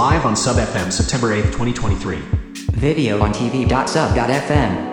Live on Sub FM September 8th, 2023. Video on TV.sub.fm.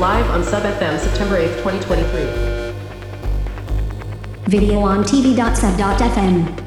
live on Sub FM September 8th, 2023. Video on TV.sub.fm.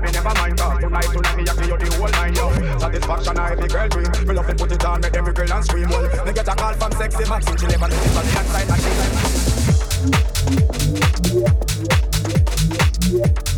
baby, never mind Cause tonight, tonight, me have to the whole nine, yo. Satisfaction I every girl dream. Me love to put it on, make every girl and scream. Well, me get a call from sexy Maxine She never knows on the outside like she like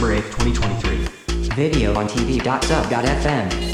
September 8th, 2023. Video on TV.sub.fm.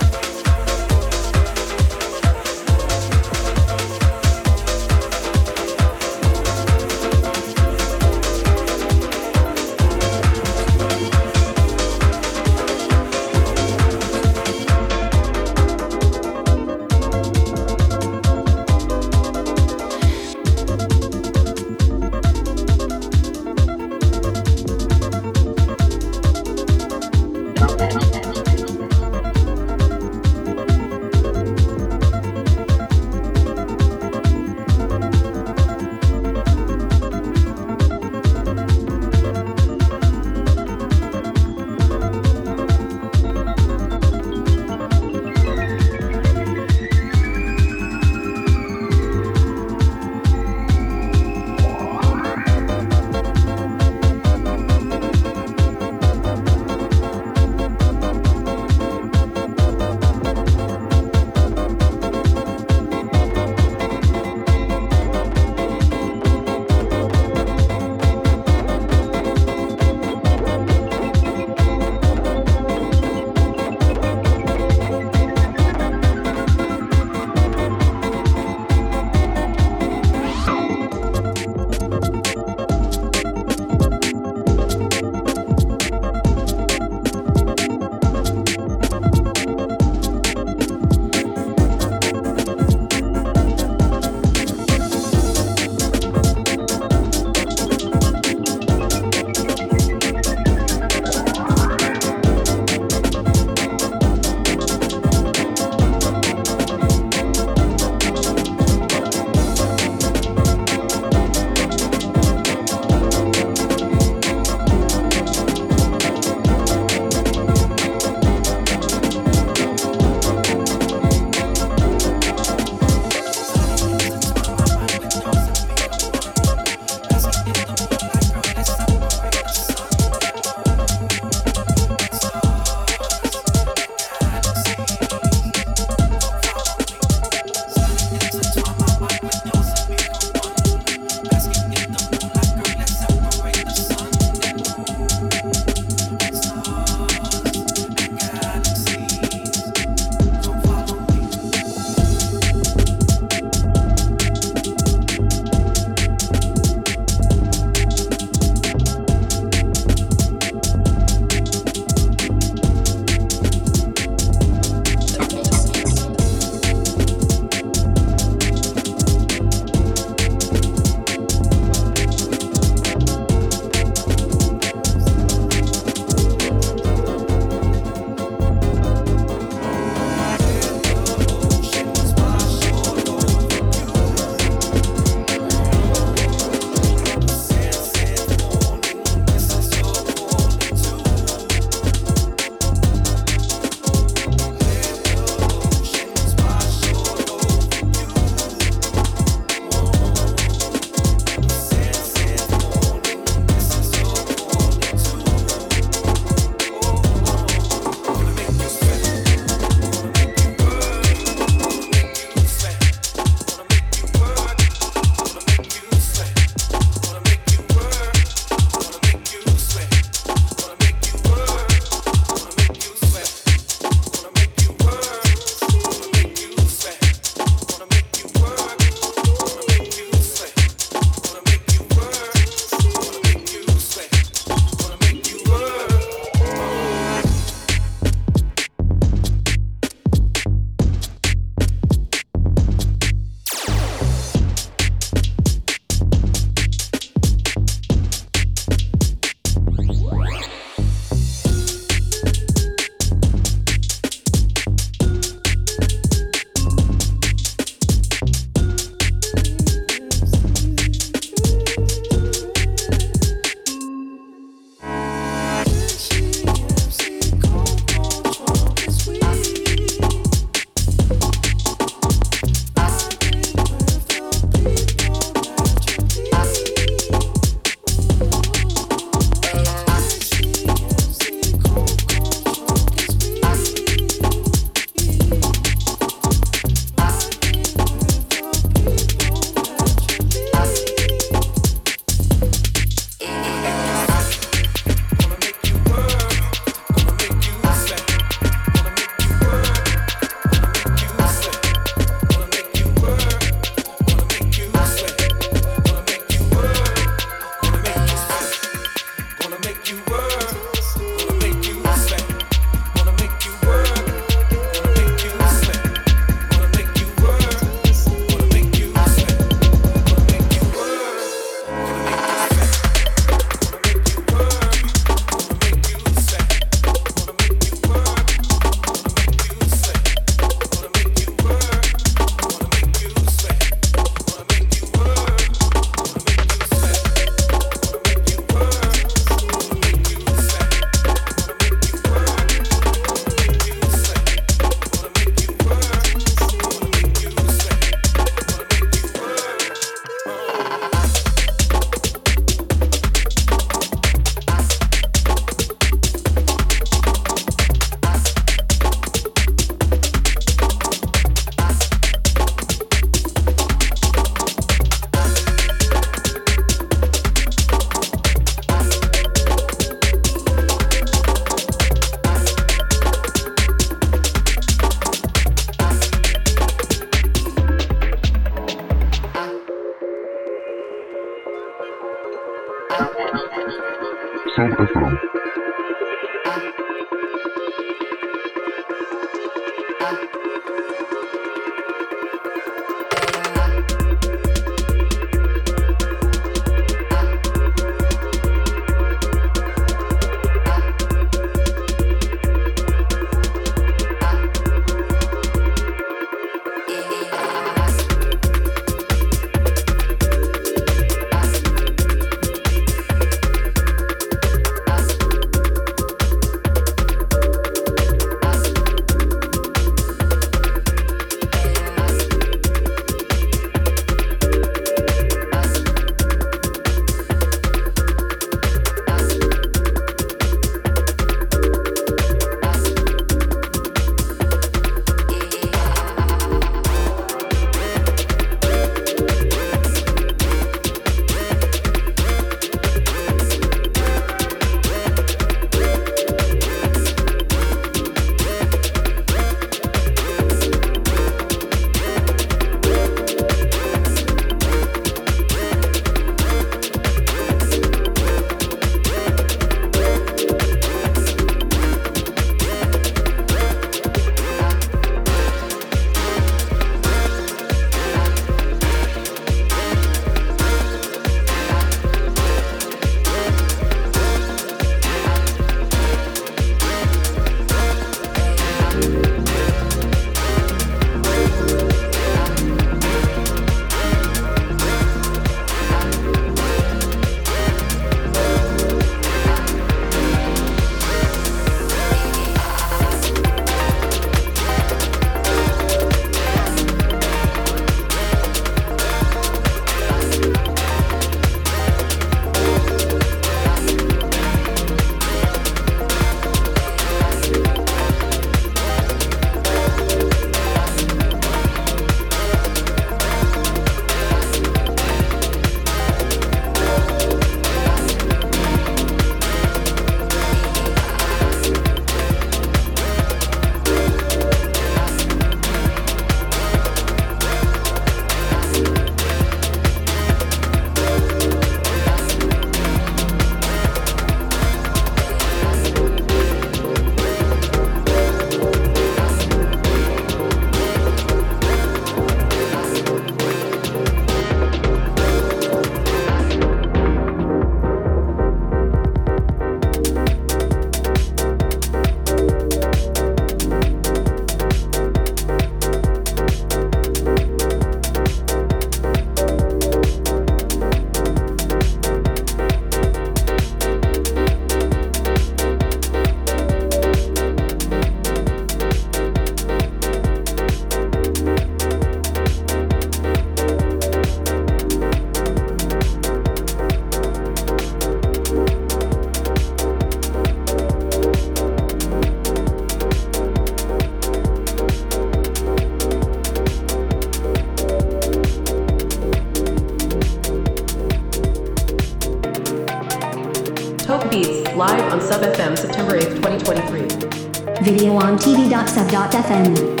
on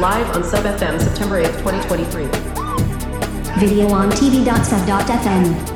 live on Sub FM September 8th, 2023. Video on TV.sub.fm.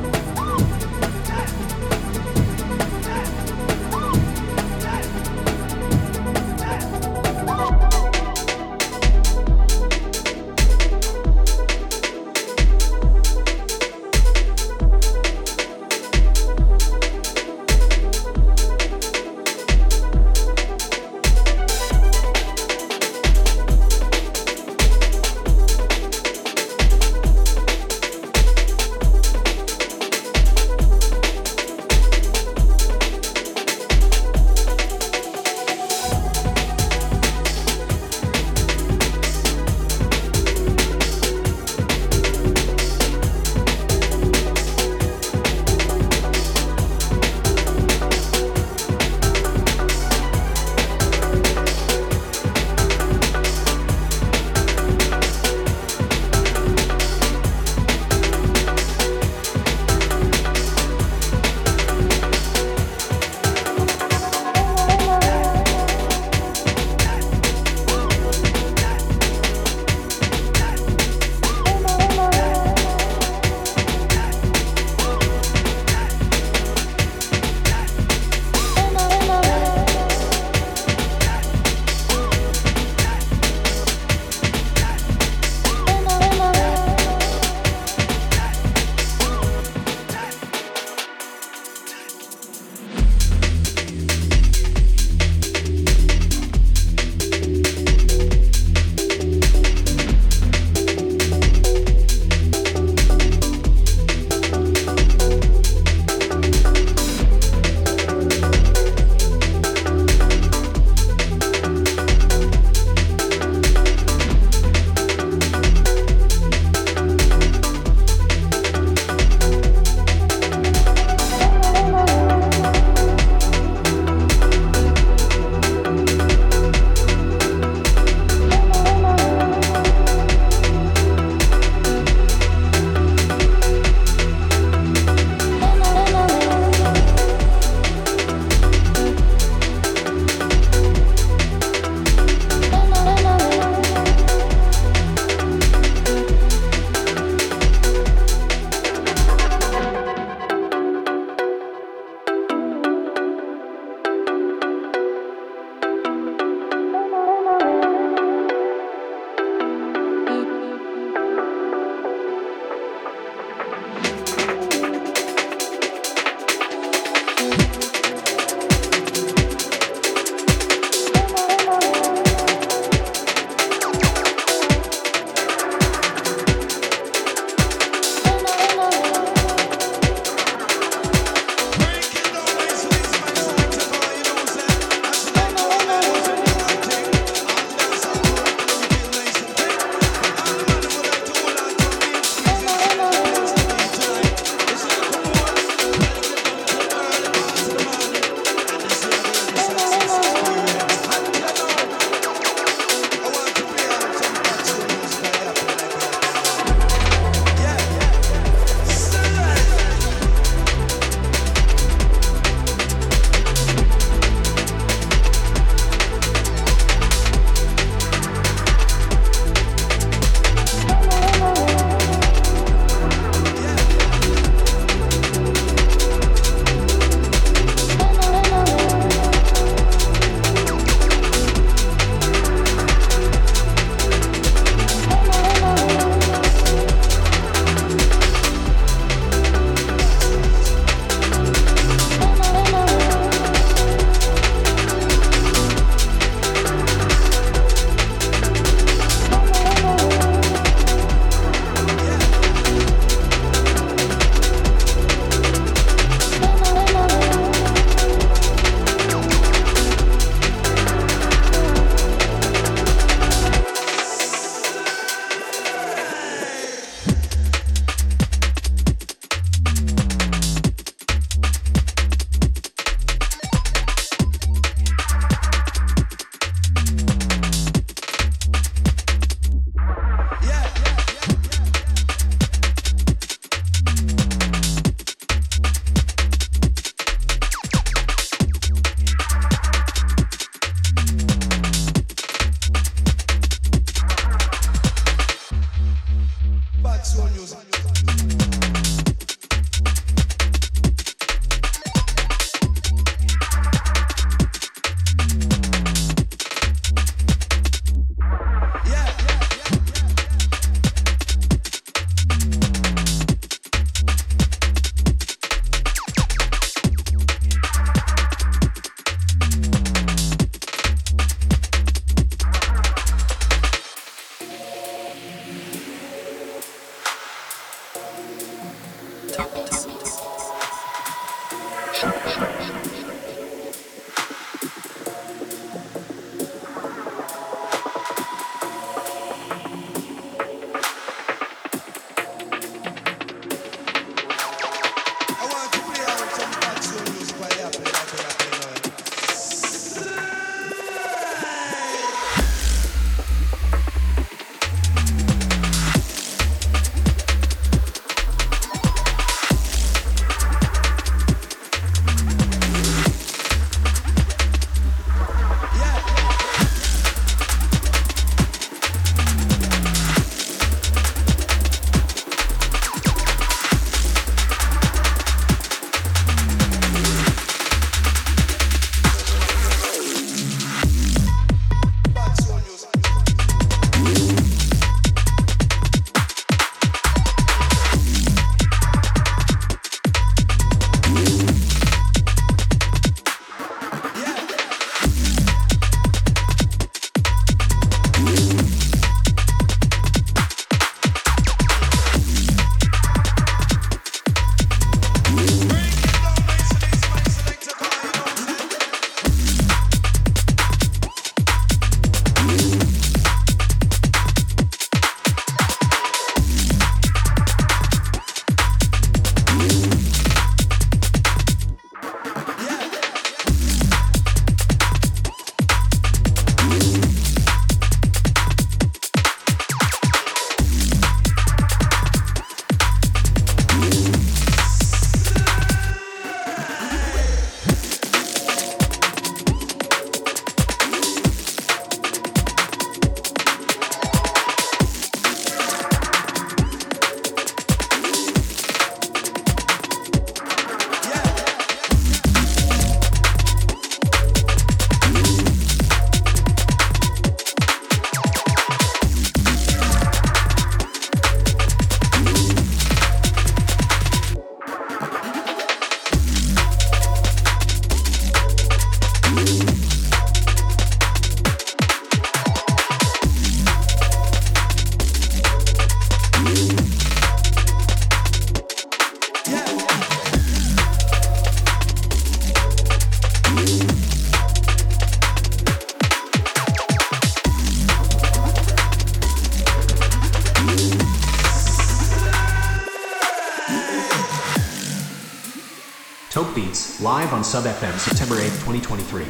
Sub FM September 8, 2023.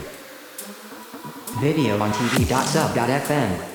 Video on TV.sub.fm.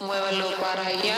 Muévelo para allá.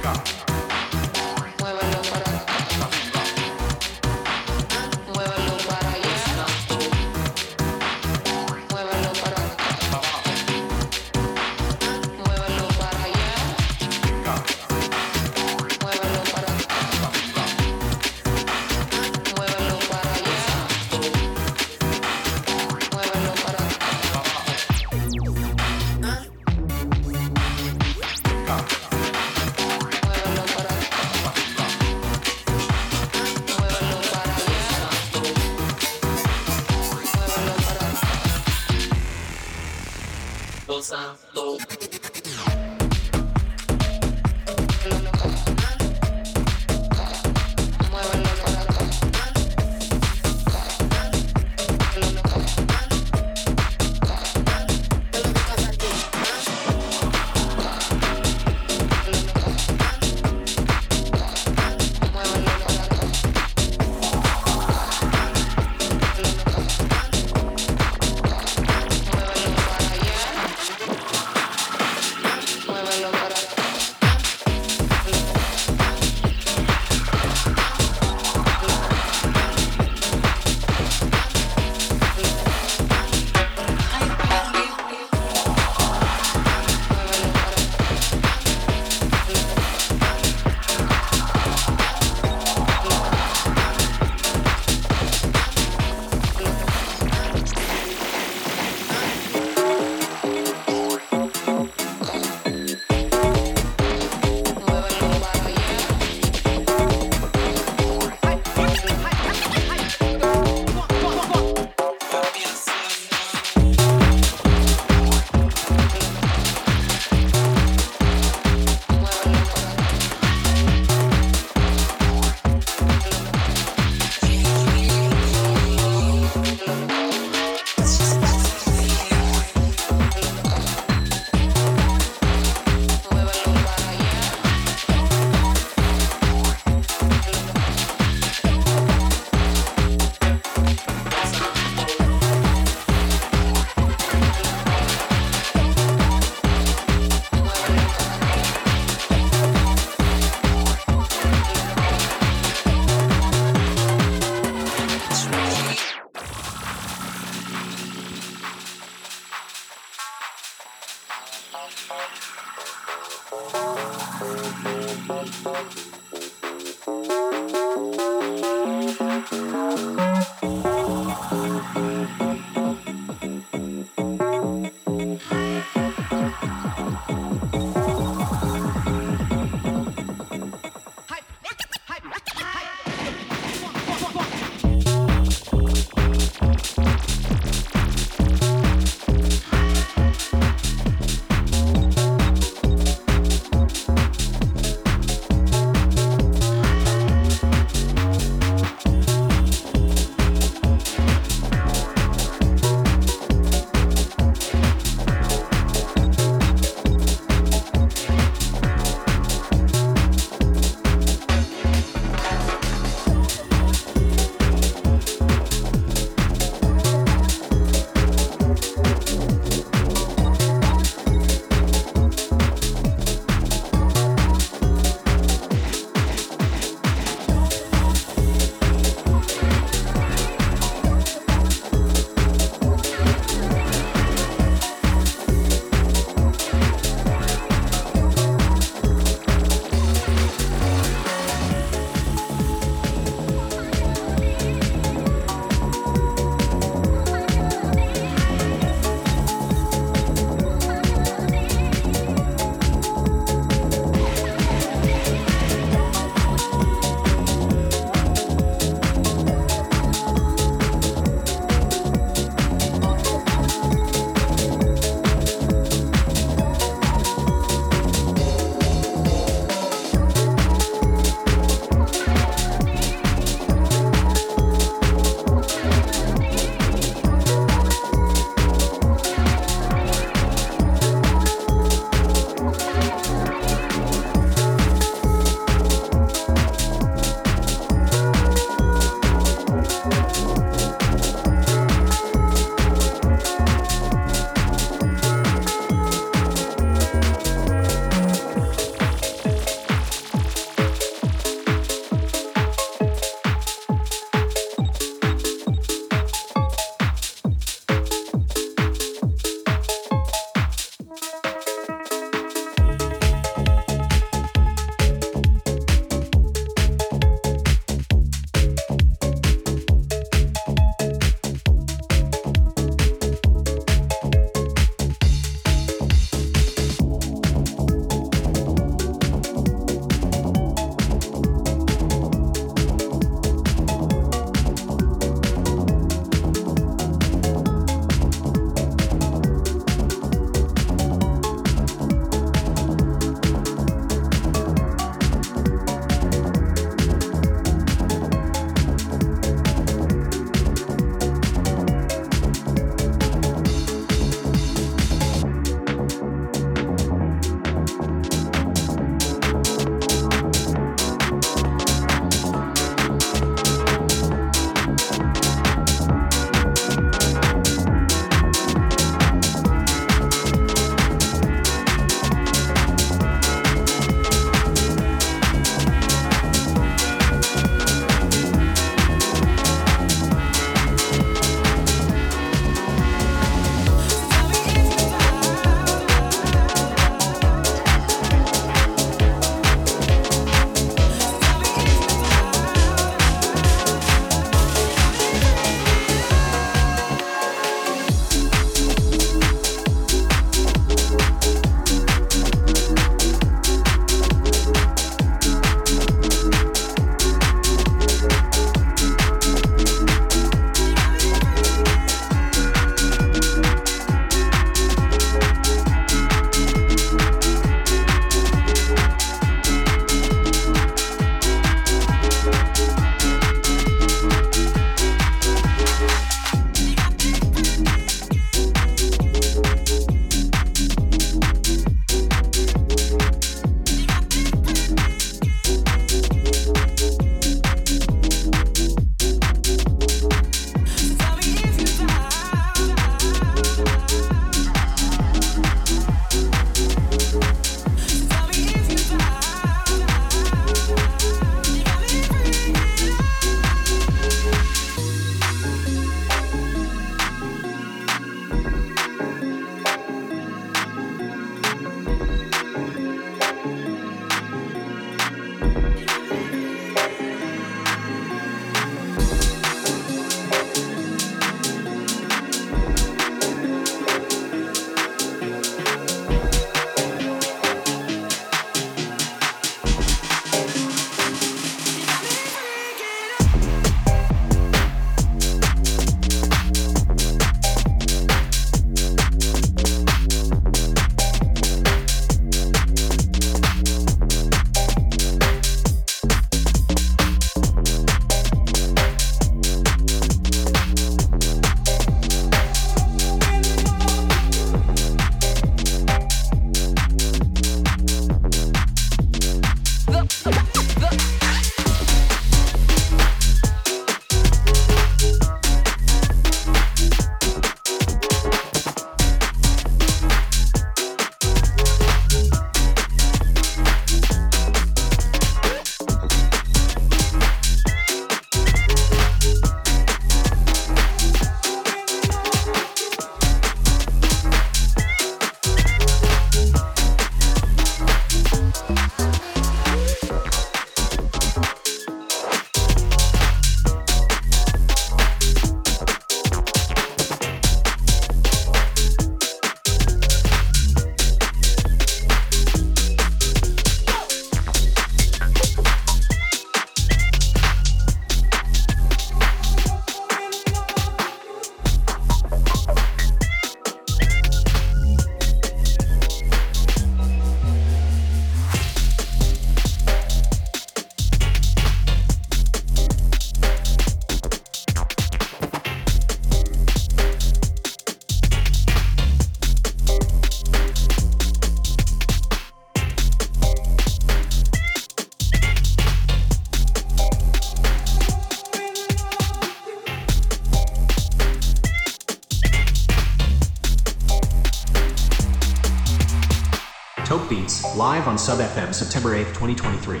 On Sub FM September 8th, 2023.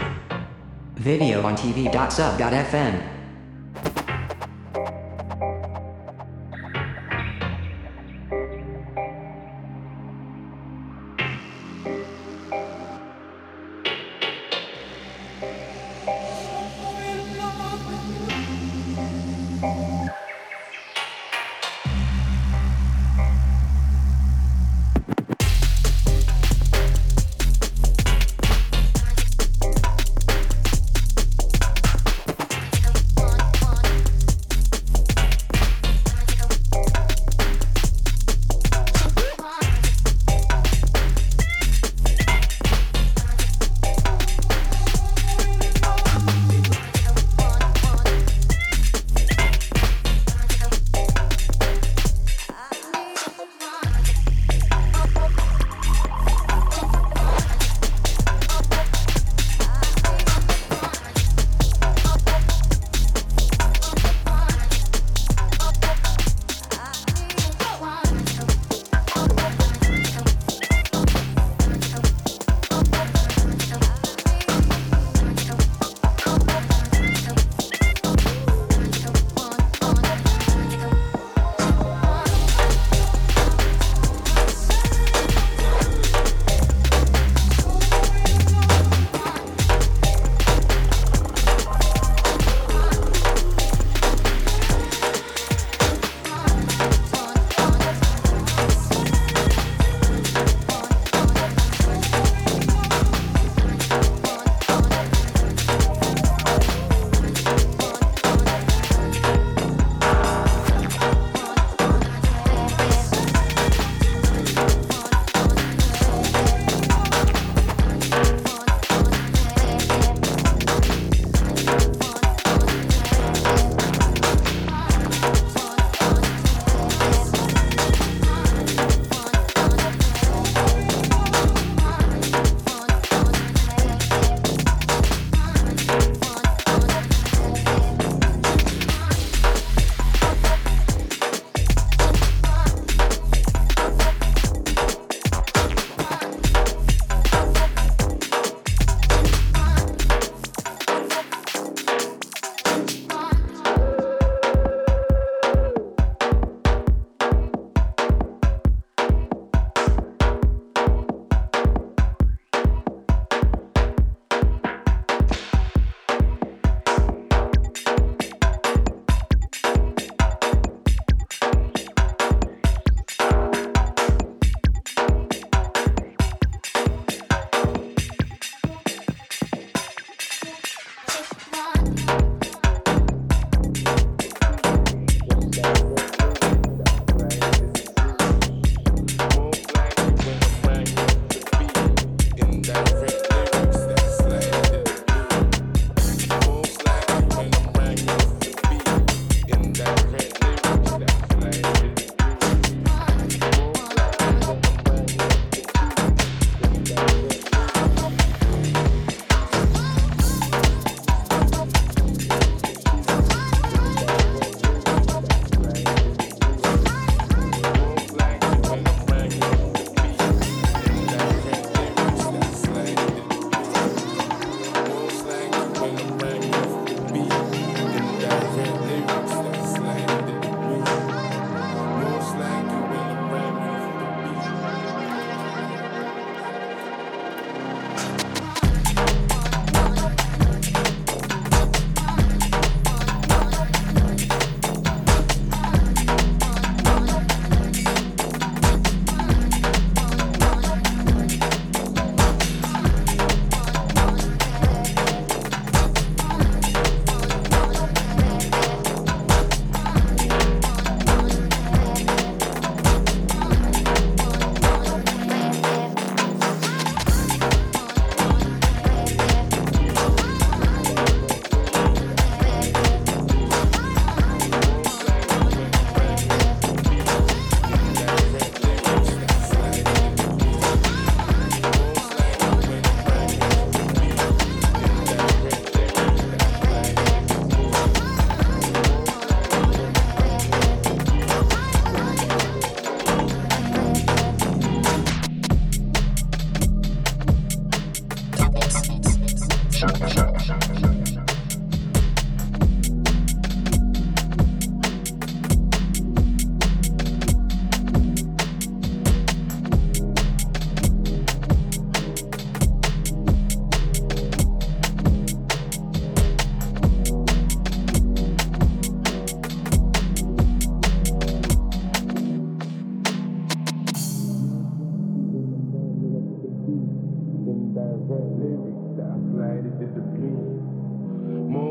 Video on TV.sub.fm.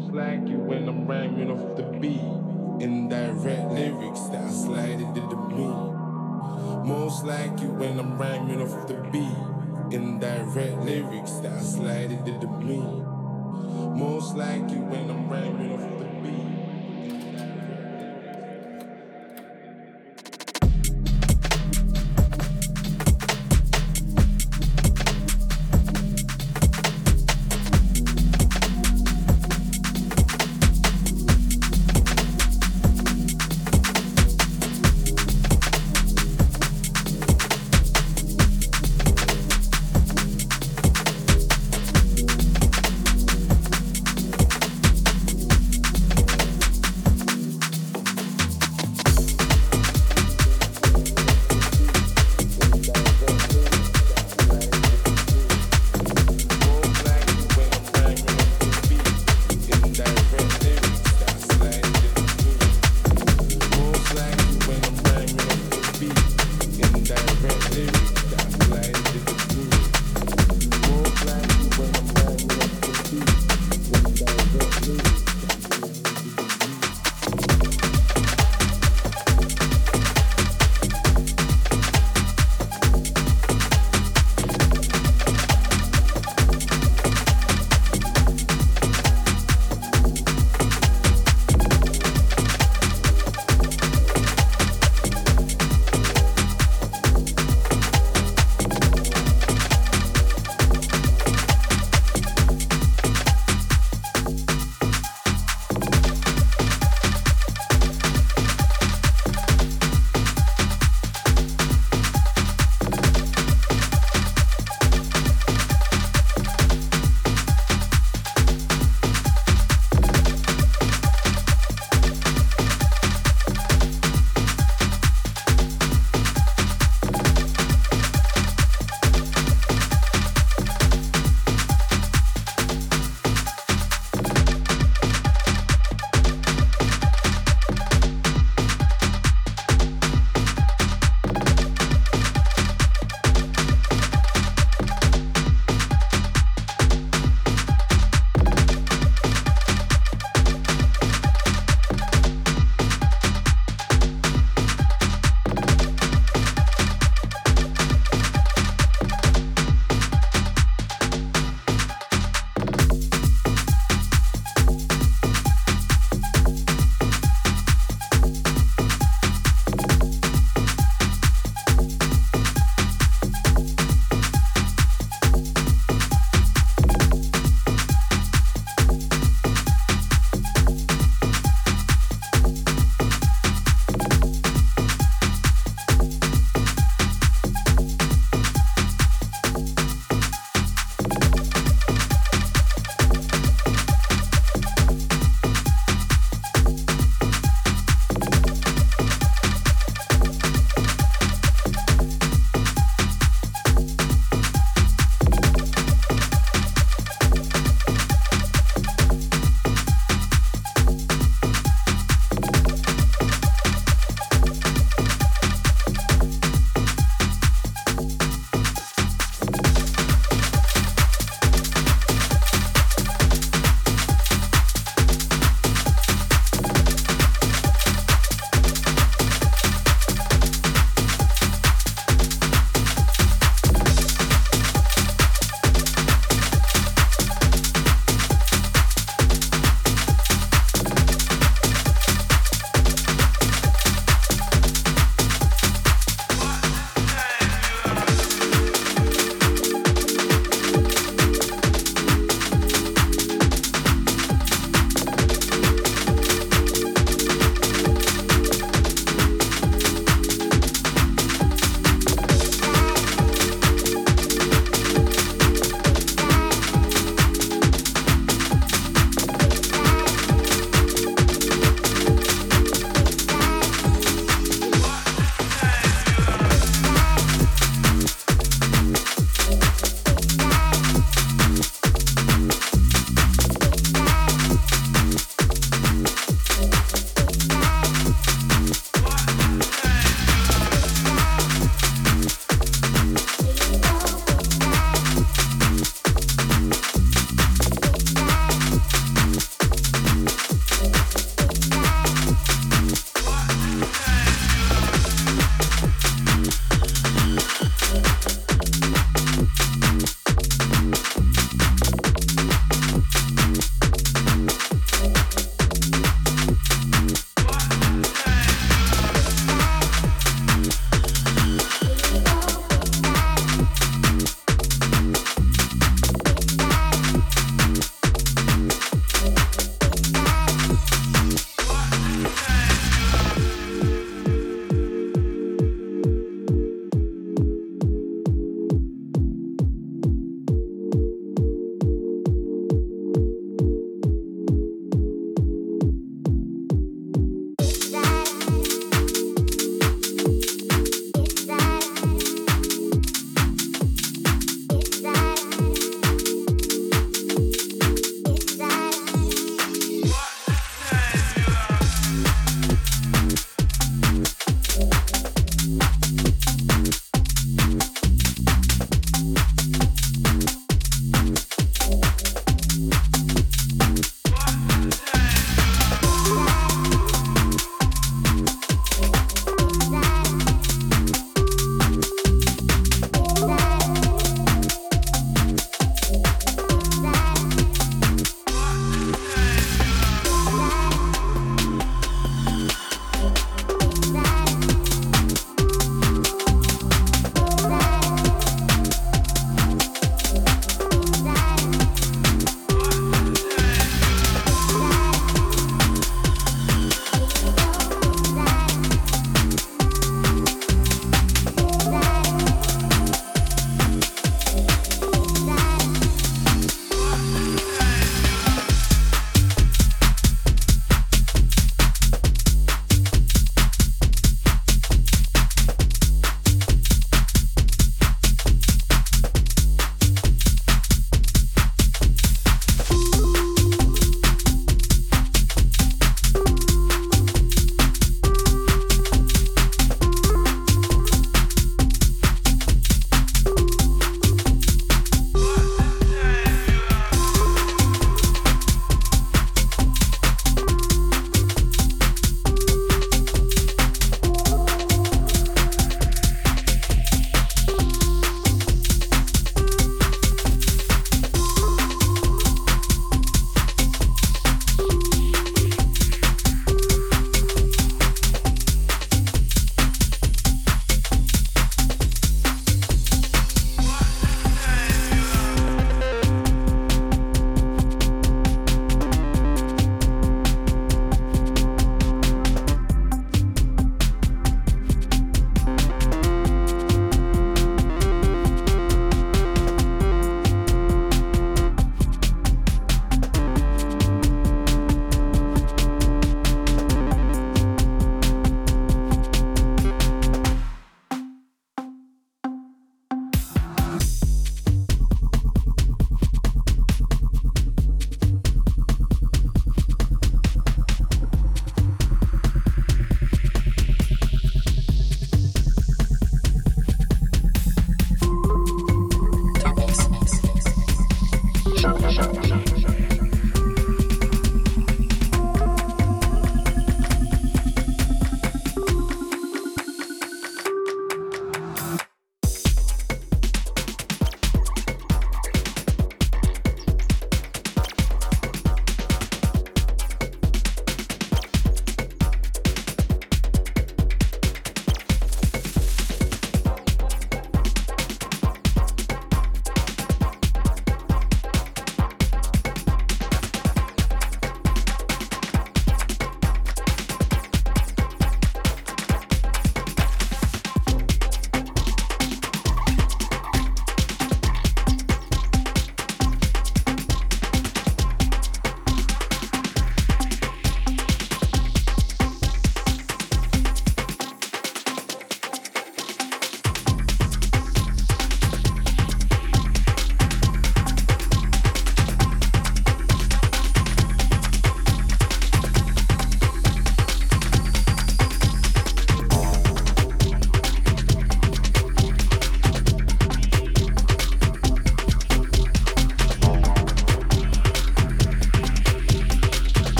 Most like you when I'm rhyming off the beat. Indirect lyrics that I slide it to the beat. Most like you when I'm rhyming off the beat. Indirect lyrics that I slide it to the beat. Most like you when I'm rhyming off the beat.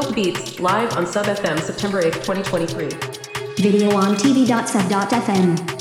Taupe Beats, live on Sub FM September 8th, 2023. Video on TV.sub.fm.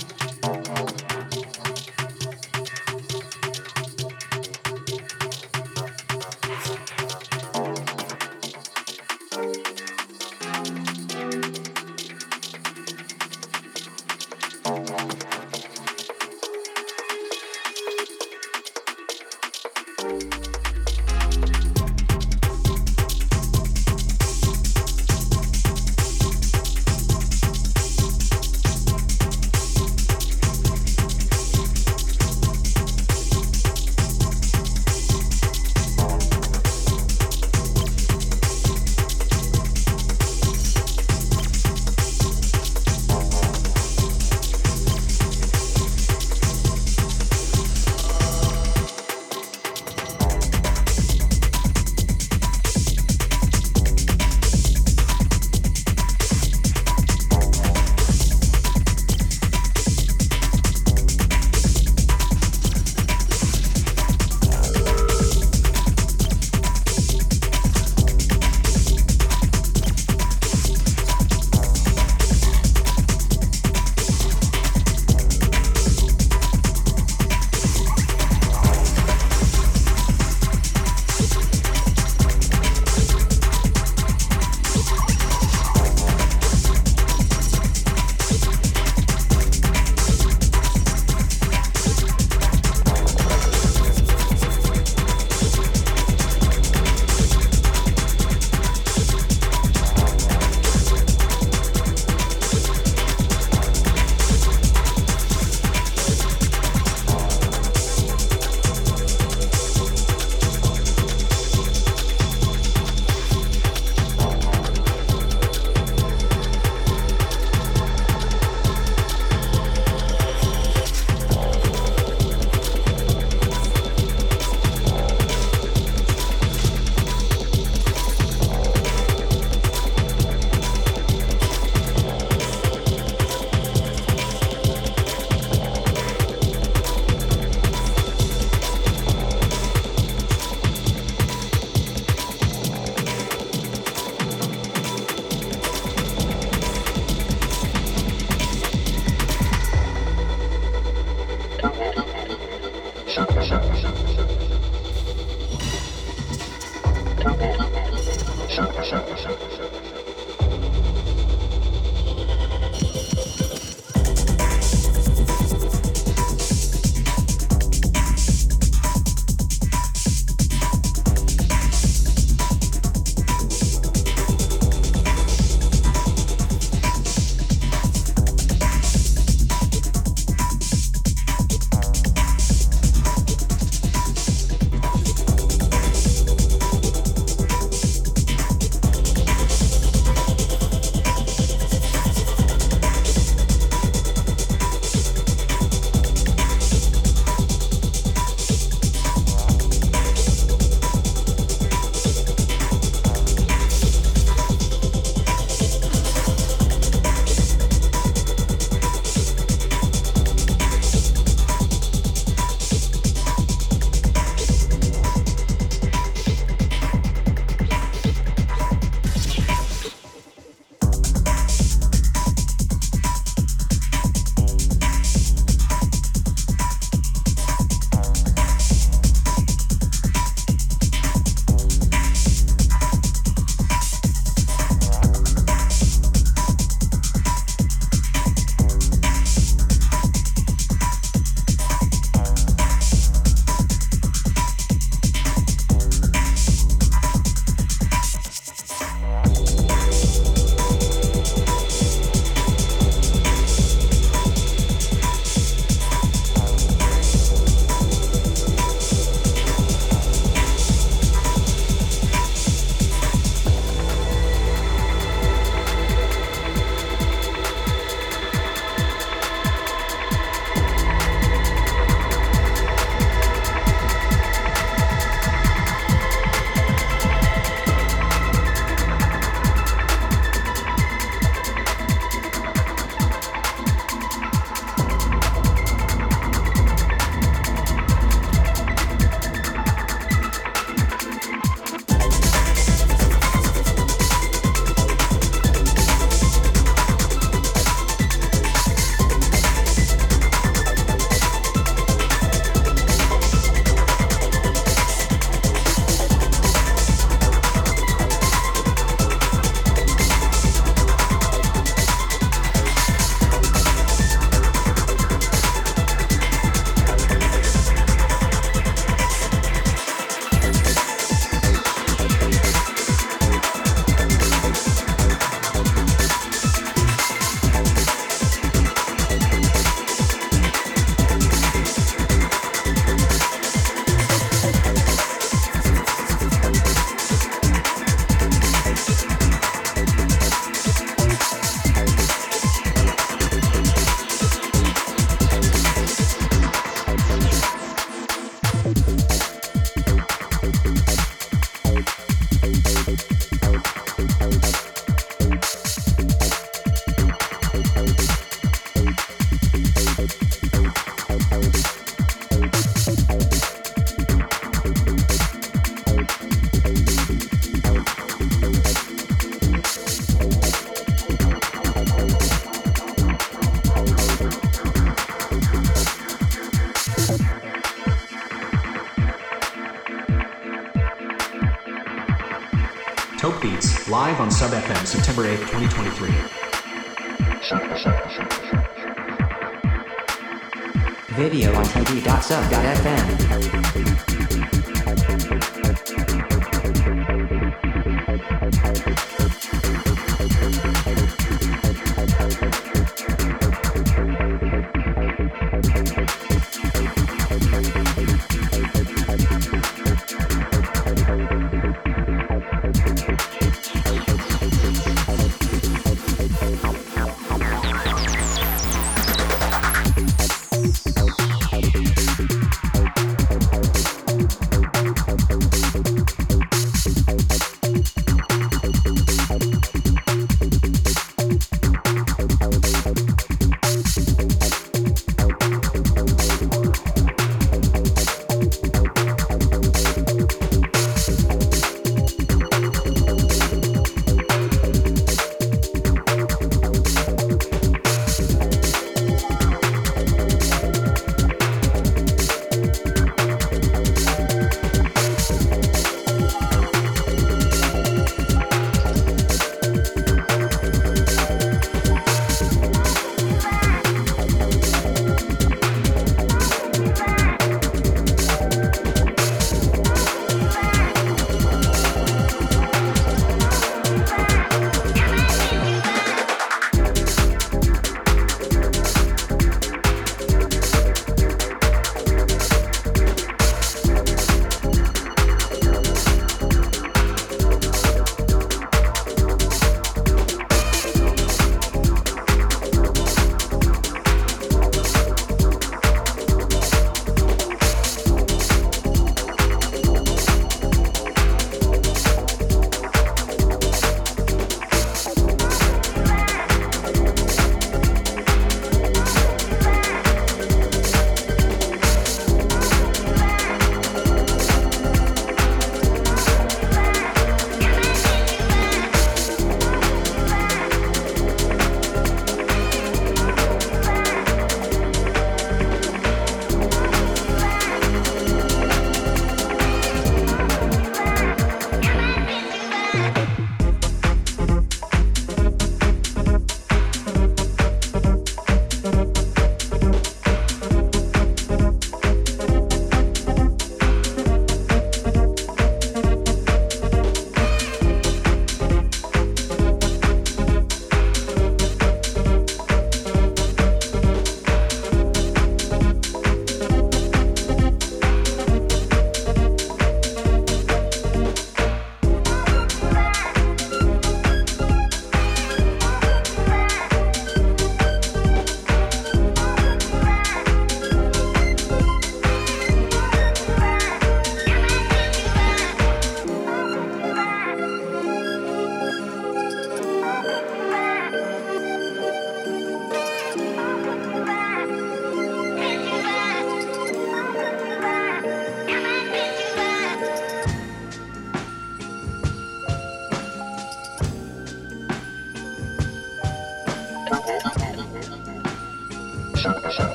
live on Sub FM September 8th, 2023. Video on TV.sub.fm.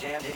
jam,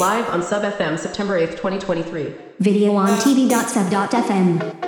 live on Sub FM September 8th, 2023. Video on TV.sub.fm.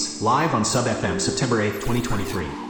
Beats, live on Sub FM September 8th, 2023.